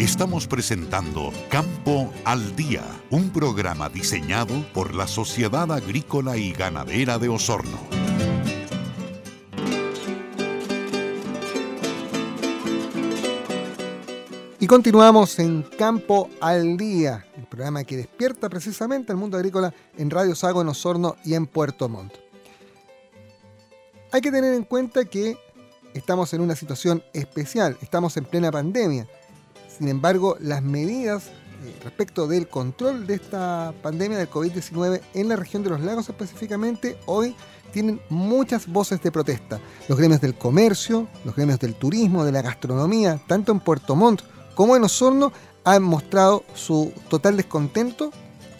Estamos presentando Campo al Día, un programa diseñado por la Sociedad Agrícola y Ganadera de Osorno. Y continuamos en Campo al Día, el programa que despierta precisamente el mundo agrícola en Radio Sago, en Osorno y en Puerto Montt. Hay que tener en cuenta que estamos en una situación especial, estamos en plena pandemia. Sin embargo, las medidas eh, respecto del control de esta pandemia del COVID-19 en la región de los lagos específicamente, hoy tienen muchas voces de protesta. Los gremios del comercio, los gremios del turismo, de la gastronomía, tanto en Puerto Montt como en Osorno, han mostrado su total descontento,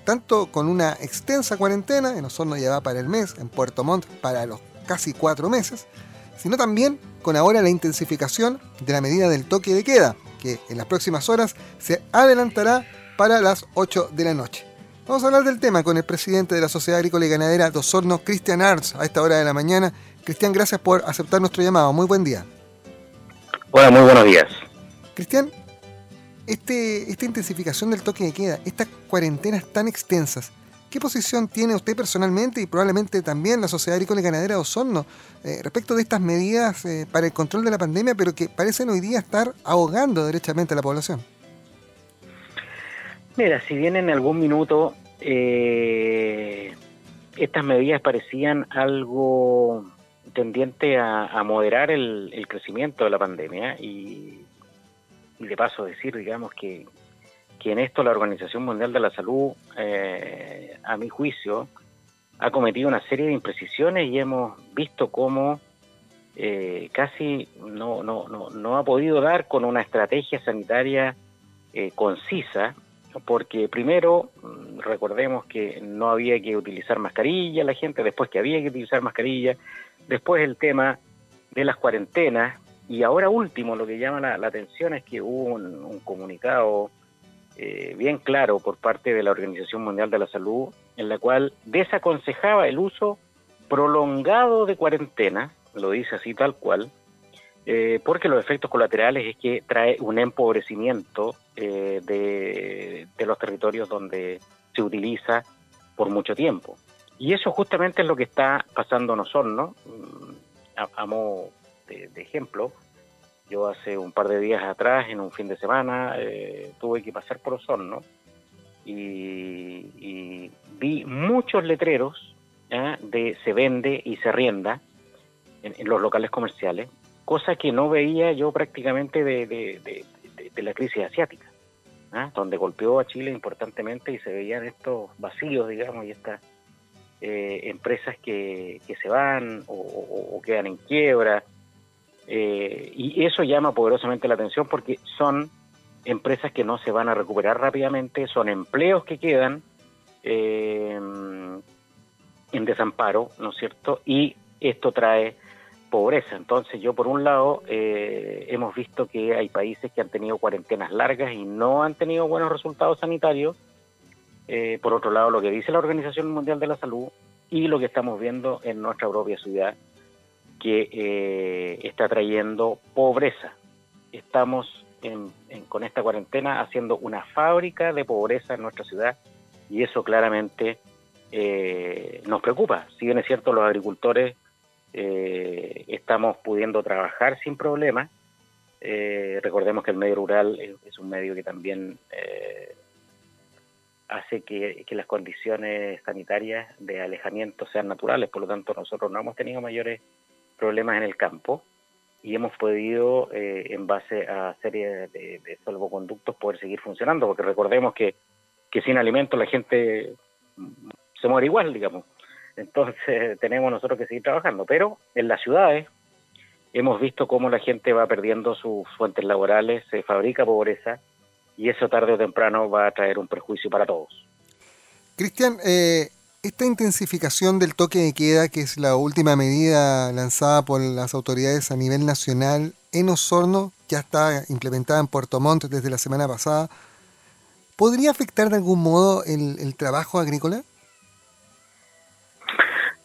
tanto con una extensa cuarentena, en Osorno ya va para el mes, en Puerto Montt para los casi cuatro meses, sino también con ahora la intensificación de la medida del toque de queda, que en las próximas horas se adelantará para las 8 de la noche. Vamos a hablar del tema con el presidente de la Sociedad Agrícola y Ganadera de Osorno, Cristian Arts, a esta hora de la mañana. Cristian, gracias por aceptar nuestro llamado. Muy buen día. Hola, muy buenos días. Cristian, este, esta intensificación del toque de queda, estas cuarentenas tan extensas, ¿Qué posición tiene usted personalmente y probablemente también la Sociedad Agrícola y Ganadera de Osorno eh, respecto de estas medidas eh, para el control de la pandemia, pero que parecen hoy día estar ahogando derechamente a la población? Mira, si bien en algún minuto eh, estas medidas parecían algo tendiente a, moderar el, crecimiento de la pandemia y, y de paso decir, digamos, que, que en esto la Organización Mundial de la Salud, eh, a mi juicio, ha cometido una serie de imprecisiones y hemos visto cómo eh, casi no, no, no, no, ha podido dar con una estrategia sanitaria eh, concisa, porque primero mm, recordemos que no había que utilizar mascarilla la gente, después que había que utilizar mascarilla, después el tema de las cuarentenas, y ahora último lo que llama la, atención es que hubo un comunicado eh, bien claro por parte de la Organización Mundial de la Salud, en la cual desaconsejaba el uso prolongado de cuarentena, lo dice así tal cual, eh, porque los efectos colaterales es que trae un empobrecimiento eh, de, los territorios donde se utiliza por mucho tiempo. Y eso justamente es lo que está pasando en Osorno, mm, a, modo de ejemplo, yo hace un par de días atrás, en un fin de semana, eh, tuve que pasar por Osorno y, vi muchos letreros de se vende y se rienda en, los locales comerciales, cosa que no veía yo prácticamente de, la crisis asiática, donde golpeó a Chile importantemente y se veían estos vacíos, digamos, y estas eh, empresas que, se van o quedan en quiebra eh, y eso llama poderosamente la atención porque son empresas que no se van a recuperar rápidamente, son empleos que quedan eh, en desamparo, ¿no es cierto? Y esto trae pobreza. Entonces yo por un lado eh, hemos visto que hay países que han tenido cuarentenas largas y no han tenido buenos resultados sanitarios. por otro lado, lo que dice la Organización Mundial de la Salud y lo que estamos viendo en nuestra propia ciudad que eh, está trayendo pobreza. Estamos con esta cuarentena haciendo una fábrica de pobreza en nuestra ciudad y eso claramente eh, nos preocupa. Si bien es cierto, los agricultores eh, estamos pudiendo trabajar sin problemas. recordemos que el medio rural es, un medio que también hace que, las condiciones sanitarias de alejamiento sean naturales, por lo tanto nosotros no hemos tenido mayores problemas en el campo y hemos podido, eh, en base a serie de, salvoconductos, poder seguir funcionando, porque recordemos que, que sin alimentos la gente se muere igual, digamos. Entonces tenemos nosotros que seguir trabajando, pero en las ciudades hemos visto cómo la gente va perdiendo sus fuentes laborales, se fabrica pobreza y eso tarde o temprano va a traer un perjuicio para todos. Cristian, eh, esta intensificación del toque de queda, que es la última medida lanzada por las autoridades a nivel nacional en Osorno, ya está implementada en Puerto Montt desde la semana pasada, ¿podría afectar de algún modo el, trabajo agrícola?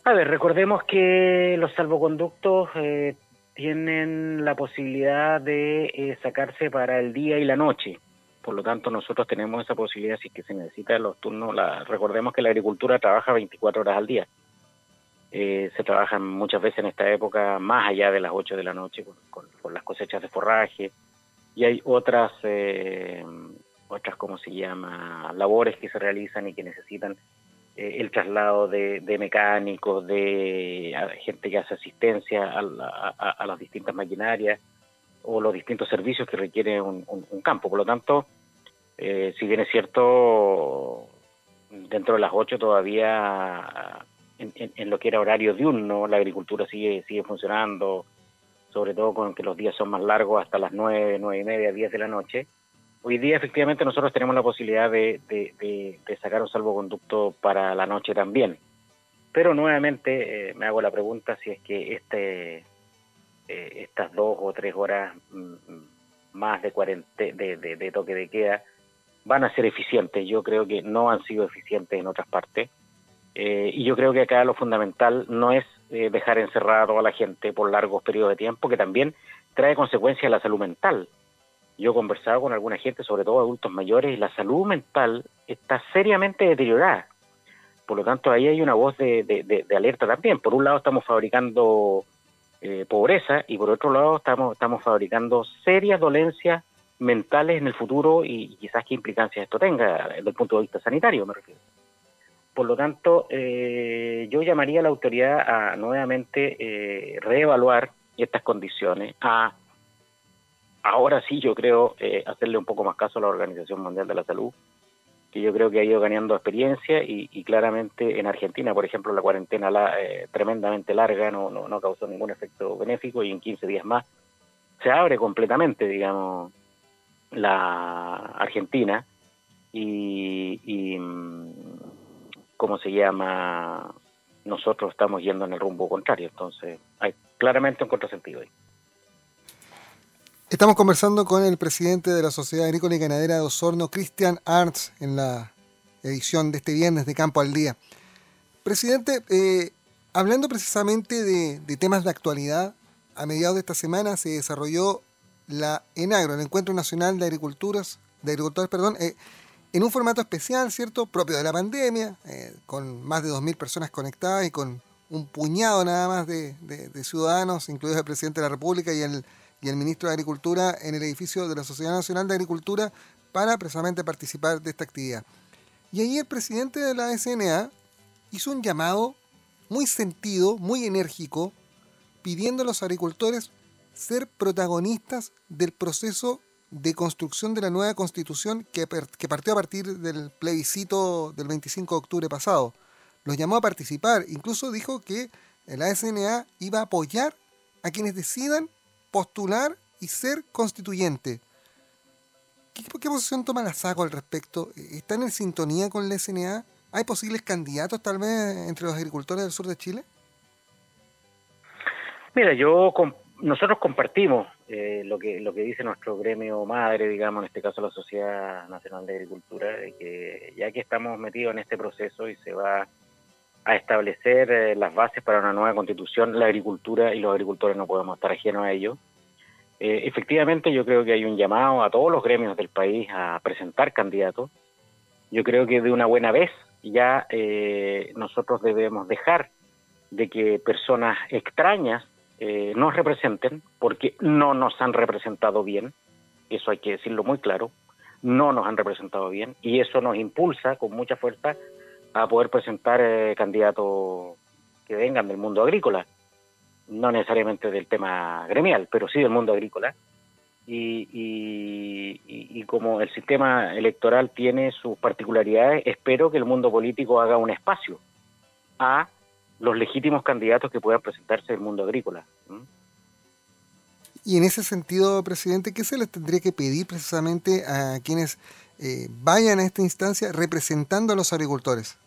A ver, recordemos que los salvoconductos eh, tienen la posibilidad de eh, sacarse para el día y la noche. Por lo tanto nosotros tenemos esa posibilidad si es que se necesita los turnos. La, recordemos que la agricultura trabaja 24 horas al día. Eh, se trabajan muchas veces en esta época más allá de las 8 de la noche con, las cosechas de forraje y hay otras, eh, otras, ¿cómo se llama?, labores que se realizan y que necesitan eh, el traslado de, mecánicos, de gente que hace asistencia a, las distintas maquinarias o los distintos servicios que requiere un, campo. Por lo tanto, eh, si bien es cierto, dentro de las 8 todavía en, lo que era horario diurno, la agricultura sigue, sigue funcionando, sobre todo con que los días son más largos hasta las 9, 9 y media, 10 de la noche. Hoy día efectivamente nosotros tenemos la posibilidad de, sacar un salvoconducto para la noche también. Pero nuevamente eh, me hago la pregunta si es que este, eh, estas dos o tres horas mm, mm, más de, de, toque de queda van a ser eficientes. Yo creo que no han sido eficientes en otras partes. Eh, y yo creo que acá lo fundamental no es dejar encerrado a la gente por largos periodos de tiempo, que también trae consecuencias a la salud mental. Yo he conversado con alguna gente, sobre todo adultos mayores, y la salud mental está seriamente deteriorada. Por lo tanto, ahí hay una voz de, alerta también. Por un lado estamos fabricando eh, pobreza y por otro lado estamos, estamos fabricando serias dolencias mentales en el futuro y quizás qué implicancias esto tenga desde el punto de vista sanitario, me refiero. Por lo tanto, eh, yo llamaría a la autoridad a nuevamente eh, reevaluar estas condiciones, a ahora sí yo creo hacerle un poco más caso a la Organización Mundial de la Salud, que yo creo que ha ido ganando experiencia y, claramente en Argentina, por ejemplo, la cuarentena la, eh, tremendamente larga no, no, causó ningún efecto benéfico y en 15 días más se abre completamente, digamos, la Argentina y, y mm, ¿cómo se llama? Nosotros estamos yendo en el rumbo contrario, entonces hay claramente un contrasentido ahí. Estamos conversando con el presidente de la Sociedad Agrícola y Ganadera de Osorno, Cristian Arns, en la edición de este viernes de Campo al Día. Presidente, eh, hablando precisamente de, temas de actualidad, a mediados de esta semana se desarrolló la ENAGRO, el Encuentro Nacional de Agriculturas, de Agricultores, perdón, eh, en un formato especial, ¿cierto? Propio de la pandemia, eh, con más de 2.000 personas conectadas y con un puñado nada más de ciudadanos, incluidos el presidente de la República y el y el ministro de Agricultura en el edificio de la Sociedad Nacional de Agricultura para precisamente participar de esta actividad. Y ahí el presidente de la SNA hizo un llamado muy sentido, muy enérgico, pidiendo a los agricultores ser protagonistas del proceso de construcción de la nueva constitución que, que, partió a partir del plebiscito del 25 de octubre pasado. Los llamó a participar, incluso dijo que la SNA iba a apoyar a quienes decidan postular y ser constituyente. ¿Qué, posición toma la SACO al respecto? ¿Están en sintonía con la SNA? ¿Hay posibles candidatos tal vez entre los agricultores del sur de Chile? Mira, yo nosotros compartimos eh, lo que lo que dice nuestro gremio madre, digamos, en este caso la Sociedad Nacional de Agricultura, de que ya que estamos metidos en este proceso y se va a establecer eh, las bases para una nueva constitución, la agricultura y los agricultores no podemos estar ajenos a ello. Eh, efectivamente, yo creo que hay un llamado a todos los gremios del país a presentar candidatos. Yo creo que de una buena vez ya eh, nosotros debemos dejar de que personas extrañas nos representen, porque no nos han representado bien, eso hay que decirlo muy claro, no nos han representado bien, y eso nos impulsa con mucha fuerza a poder presentar eh, candidatos que vengan del mundo agrícola, no necesariamente del tema gremial, pero sí del mundo agrícola. Y, y, como el sistema electoral tiene sus particularidades, espero que el mundo político haga un espacio a los legítimos candidatos que puedan presentarse del mundo agrícola. Y en ese sentido, presidente, ¿qué se les tendría que pedir precisamente a quienes eh, vayan a esta instancia representando a los agricultores?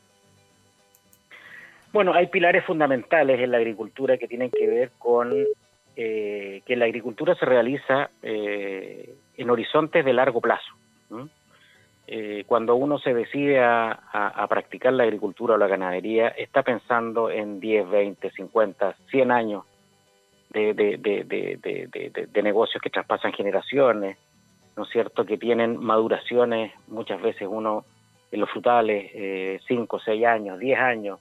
Bueno, hay pilares fundamentales en la agricultura que tienen que ver con eh, que la agricultura se realiza eh, en horizontes de largo plazo. Eh, cuando uno se decide a, practicar la agricultura o la ganadería, está pensando en 10, 20, 50, 100 años de, de, de negocios que traspasan generaciones, ¿no es cierto?, que tienen maduraciones, muchas veces uno en los frutales, 5, 6 años, 10 años,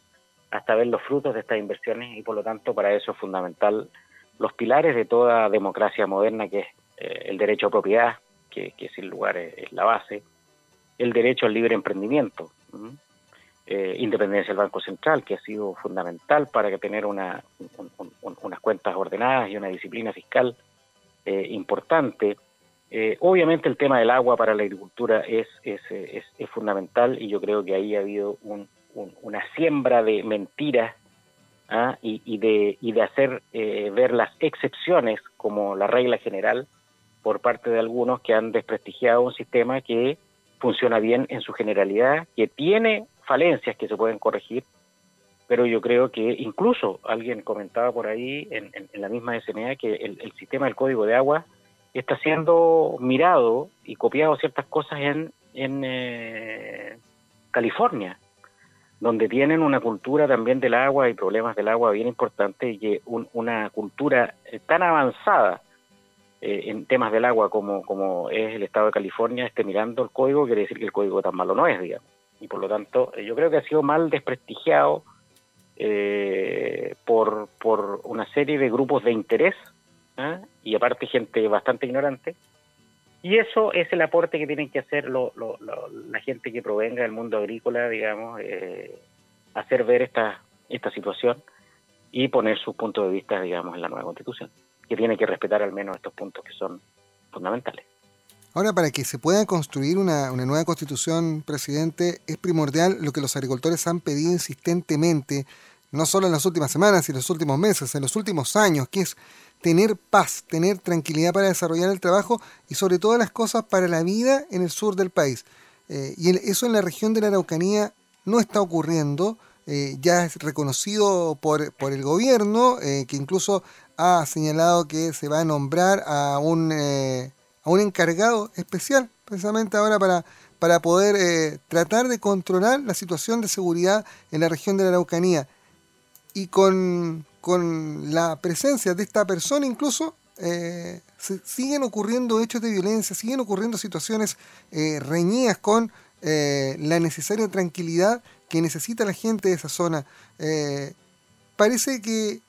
hasta ver los frutos de estas inversiones y por lo tanto para eso es fundamental los pilares de toda democracia moderna, que es eh, el derecho a propiedad, que, sin lugar es, la base, el derecho al libre emprendimiento, eh, independencia del Banco Central, que ha sido fundamental para que tener una, unas cuentas ordenadas y una disciplina fiscal eh, importante. Obviamente el tema del agua para la agricultura es, fundamental y yo creo que ahí ha habido una siembra de mentiras ¿ah? y, de, hacer ver las excepciones como la regla general por parte de algunos que han desprestigiado un sistema que funciona bien en su generalidad, que tiene falencias que se pueden corregir, pero yo creo que incluso alguien comentaba por ahí en, la misma SMA que el, sistema del código de agua está siendo mirado y copiado ciertas cosas en, en eh, California, donde tienen una cultura también del agua y problemas del agua bien importantes y que una cultura tan avanzada eh, en temas del agua como, como es el Estado de California esté mirando el código, quiere decir que el código tan malo no es, digamos. Y por lo tanto, eh, yo creo que ha sido mal desprestigiado eh, por, por una serie de grupos de interés ¿ah? Y aparte gente bastante ignorante. Y eso es el aporte que tienen que hacer lo, la gente que provenga del mundo agrícola, digamos, hacer ver esta, esta situación y poner sus puntos de vista, digamos, en la nueva constitución que tiene que respetar al menos estos puntos que son fundamentales. Ahora, para que se pueda construir una, nueva constitución, presidente, es primordial lo que los agricultores han pedido insistentemente, no solo en las últimas semanas y los últimos meses, en los últimos años, que es tener paz, tener tranquilidad para desarrollar el trabajo y sobre todas las cosas para la vida en el sur del país. Eh, y eso en la región de la Araucanía no está ocurriendo. Eh, ya es reconocido por, por el gobierno, eh, que incluso ha señalado que se va a nombrar a un, eh, a un encargado especial, precisamente ahora para, para poder tratar de controlar la situación de seguridad en la región de la Araucanía. Y con, la presencia de esta persona incluso, eh, siguen ocurriendo hechos de violencia, siguen ocurriendo situaciones reñidas con la necesaria tranquilidad que necesita la gente de esa zona. parece que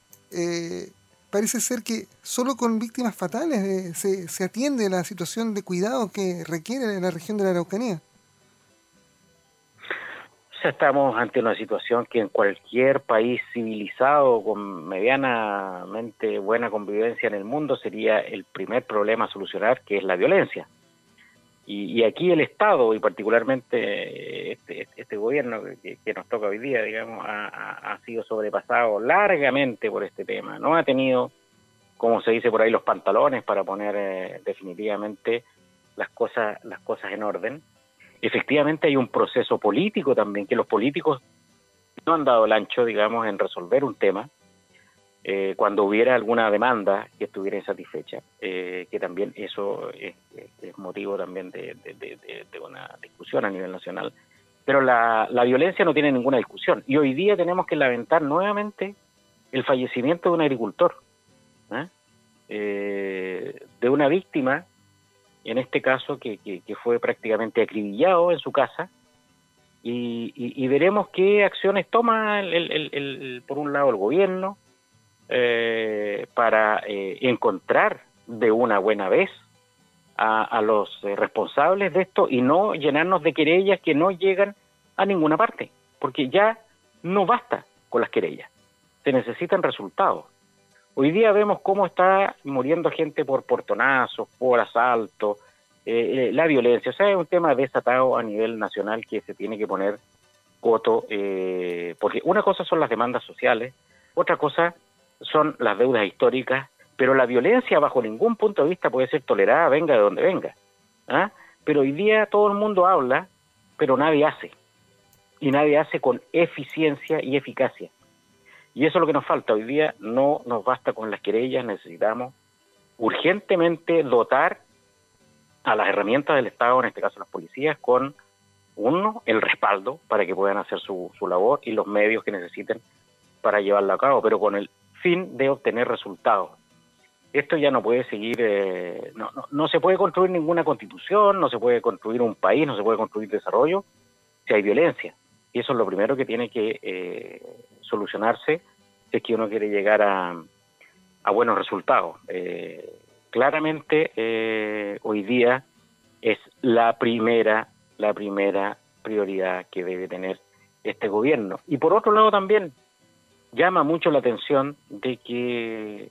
parece ser que solo con víctimas fatales eh, se, se, atiende la situación de cuidado que requiere la región de la Araucanía. Estamos ante una situación que en cualquier país civilizado con medianamente buena convivencia en el mundo sería el primer problema a solucionar, que es la violencia. Y, aquí el Estado, y particularmente este, este gobierno que, nos toca hoy día, digamos, ha, sido sobrepasado largamente por este tema. No ha tenido, como se dice por ahí, los pantalones para poner eh, definitivamente las cosas, las cosas en orden. Efectivamente hay un proceso político también, que los políticos no han dado el ancho, digamos, en resolver un tema eh, cuando hubiera alguna demanda que estuviera insatisfecha, eh, que también eso es, motivo también de, una discusión a nivel nacional. Pero la, violencia no tiene ninguna discusión. Y hoy día tenemos que lamentar nuevamente el fallecimiento de un agricultor, ¿eh? de una víctima, en este caso, que, fue prácticamente acribillado en su casa, y, veremos qué acciones toma, por un lado, el gobierno, eh, para eh, encontrar de una buena vez a, los eh, responsables de esto y no llenarnos de querellas que no llegan a ninguna parte, porque ya no basta con las querellas, se necesitan resultados. Hoy día vemos cómo está muriendo gente por portonazos, por asalto, la violencia, o sea, es un tema desatado a nivel nacional que se tiene que poner coto, porque una cosa son las demandas sociales, otra cosa son las deudas históricas, pero la violencia bajo ningún punto de vista puede ser tolerada, venga de donde venga. ¿ah? Pero hoy día todo el mundo habla, pero nadie hace. Y nadie hace con eficiencia y eficacia. Y eso es lo que nos falta. Hoy día no nos basta con las querellas, necesitamos urgentemente dotar a las herramientas del Estado, en este caso las policías, con uno, el respaldo para que puedan hacer su, su labor y los medios que necesiten para llevarla a cabo, pero con el fin de obtener resultados. esto ya no puede seguir, eh, no, no, se puede construir ninguna constitución, no se puede construir un país, no se puede construir desarrollo si hay violencia. Y eso es lo primero que tiene que eh, solucionarse si es que uno quiere llegar a, a buenos resultados. Eh, claramente eh, hoy día es la primera, la primera prioridad que debe tener este gobierno. Y por otro lado también llama mucho la atención de que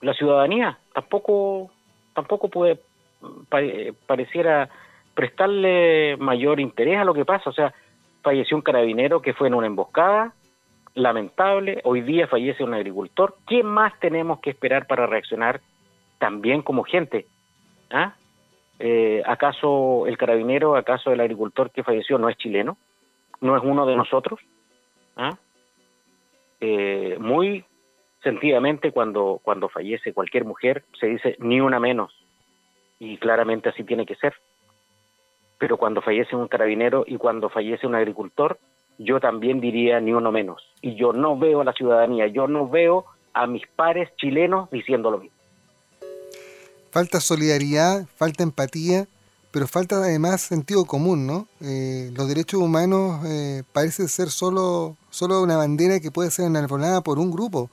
la ciudadanía tampoco tampoco puede pareciera prestarle mayor interés a lo que pasa, o sea, falleció un carabinero que fue en una emboscada, lamentable, hoy día fallece un agricultor, ¿qué más tenemos que esperar para reaccionar también como gente? ¿Ah? Eh, ¿Acaso el carabinero, acaso el agricultor que falleció no es chileno? ¿No es uno de nosotros? ¿Ah? Eh, muy sentidamente cuando, cuando fallece cualquier mujer se dice ni una menos y claramente así tiene que ser. Pero cuando fallece un carabinero y cuando fallece un agricultor, yo también diría ni uno menos. Y yo no veo a la ciudadanía, yo no veo a mis pares chilenos diciendo lo mismo. Falta solidaridad, falta empatía, pero falta además sentido común, ¿no? Eh, los derechos humanos eh, parecen ser solo, solo una bandera que puede ser enarbolada por un grupo.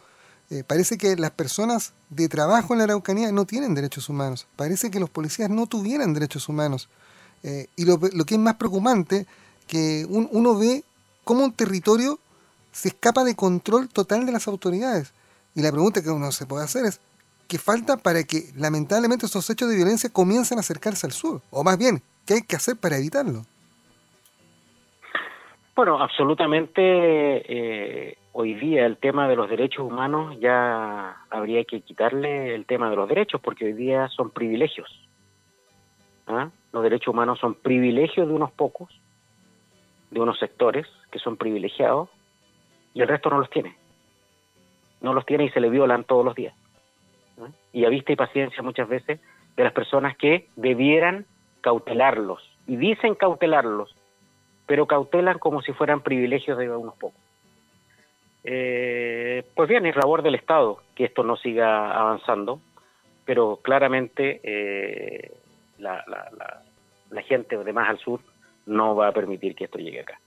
Eh, parece que las personas de trabajo en la Araucanía no tienen derechos humanos. Parece que los policías no tuvieran derechos humanos. Y lo, lo, que es más preocupante, que uno ve cómo un territorio se escapa de control total de las autoridades. Y la pregunta que uno se puede hacer es, ¿qué falta para que lamentablemente estos hechos de violencia comiencen a acercarse al sur? O más bien, ¿qué hay que hacer para evitarlo? Bueno, absolutamente eh, hoy día el tema de los derechos humanos ya habría que quitarle el tema de los derechos porque hoy día son privilegios. ¿Ah? Los derechos humanos son privilegios de unos pocos, de unos sectores que son privilegiados y el resto no los tiene. No los tiene y se le violan todos los días. Y a vista y paciencia muchas veces de las personas que debieran cautelarlos. Y dicen cautelarlos, pero cautelan como si fueran privilegios de unos pocos. Eh, pues bien, es labor del Estado que esto no siga avanzando, pero claramente eh, la, la, la gente de más al sur no va a permitir que esto llegue acá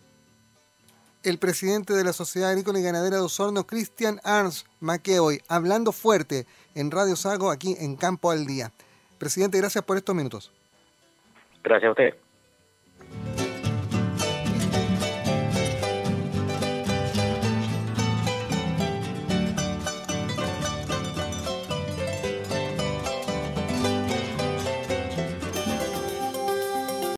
el presidente de la Sociedad Agrícola y Ganadera de Osorno, Cristian Arns McEvoy, hablando fuerte en Radio Sago aquí en Campo al Día. Presidente, gracias por estos minutos. Gracias a usted.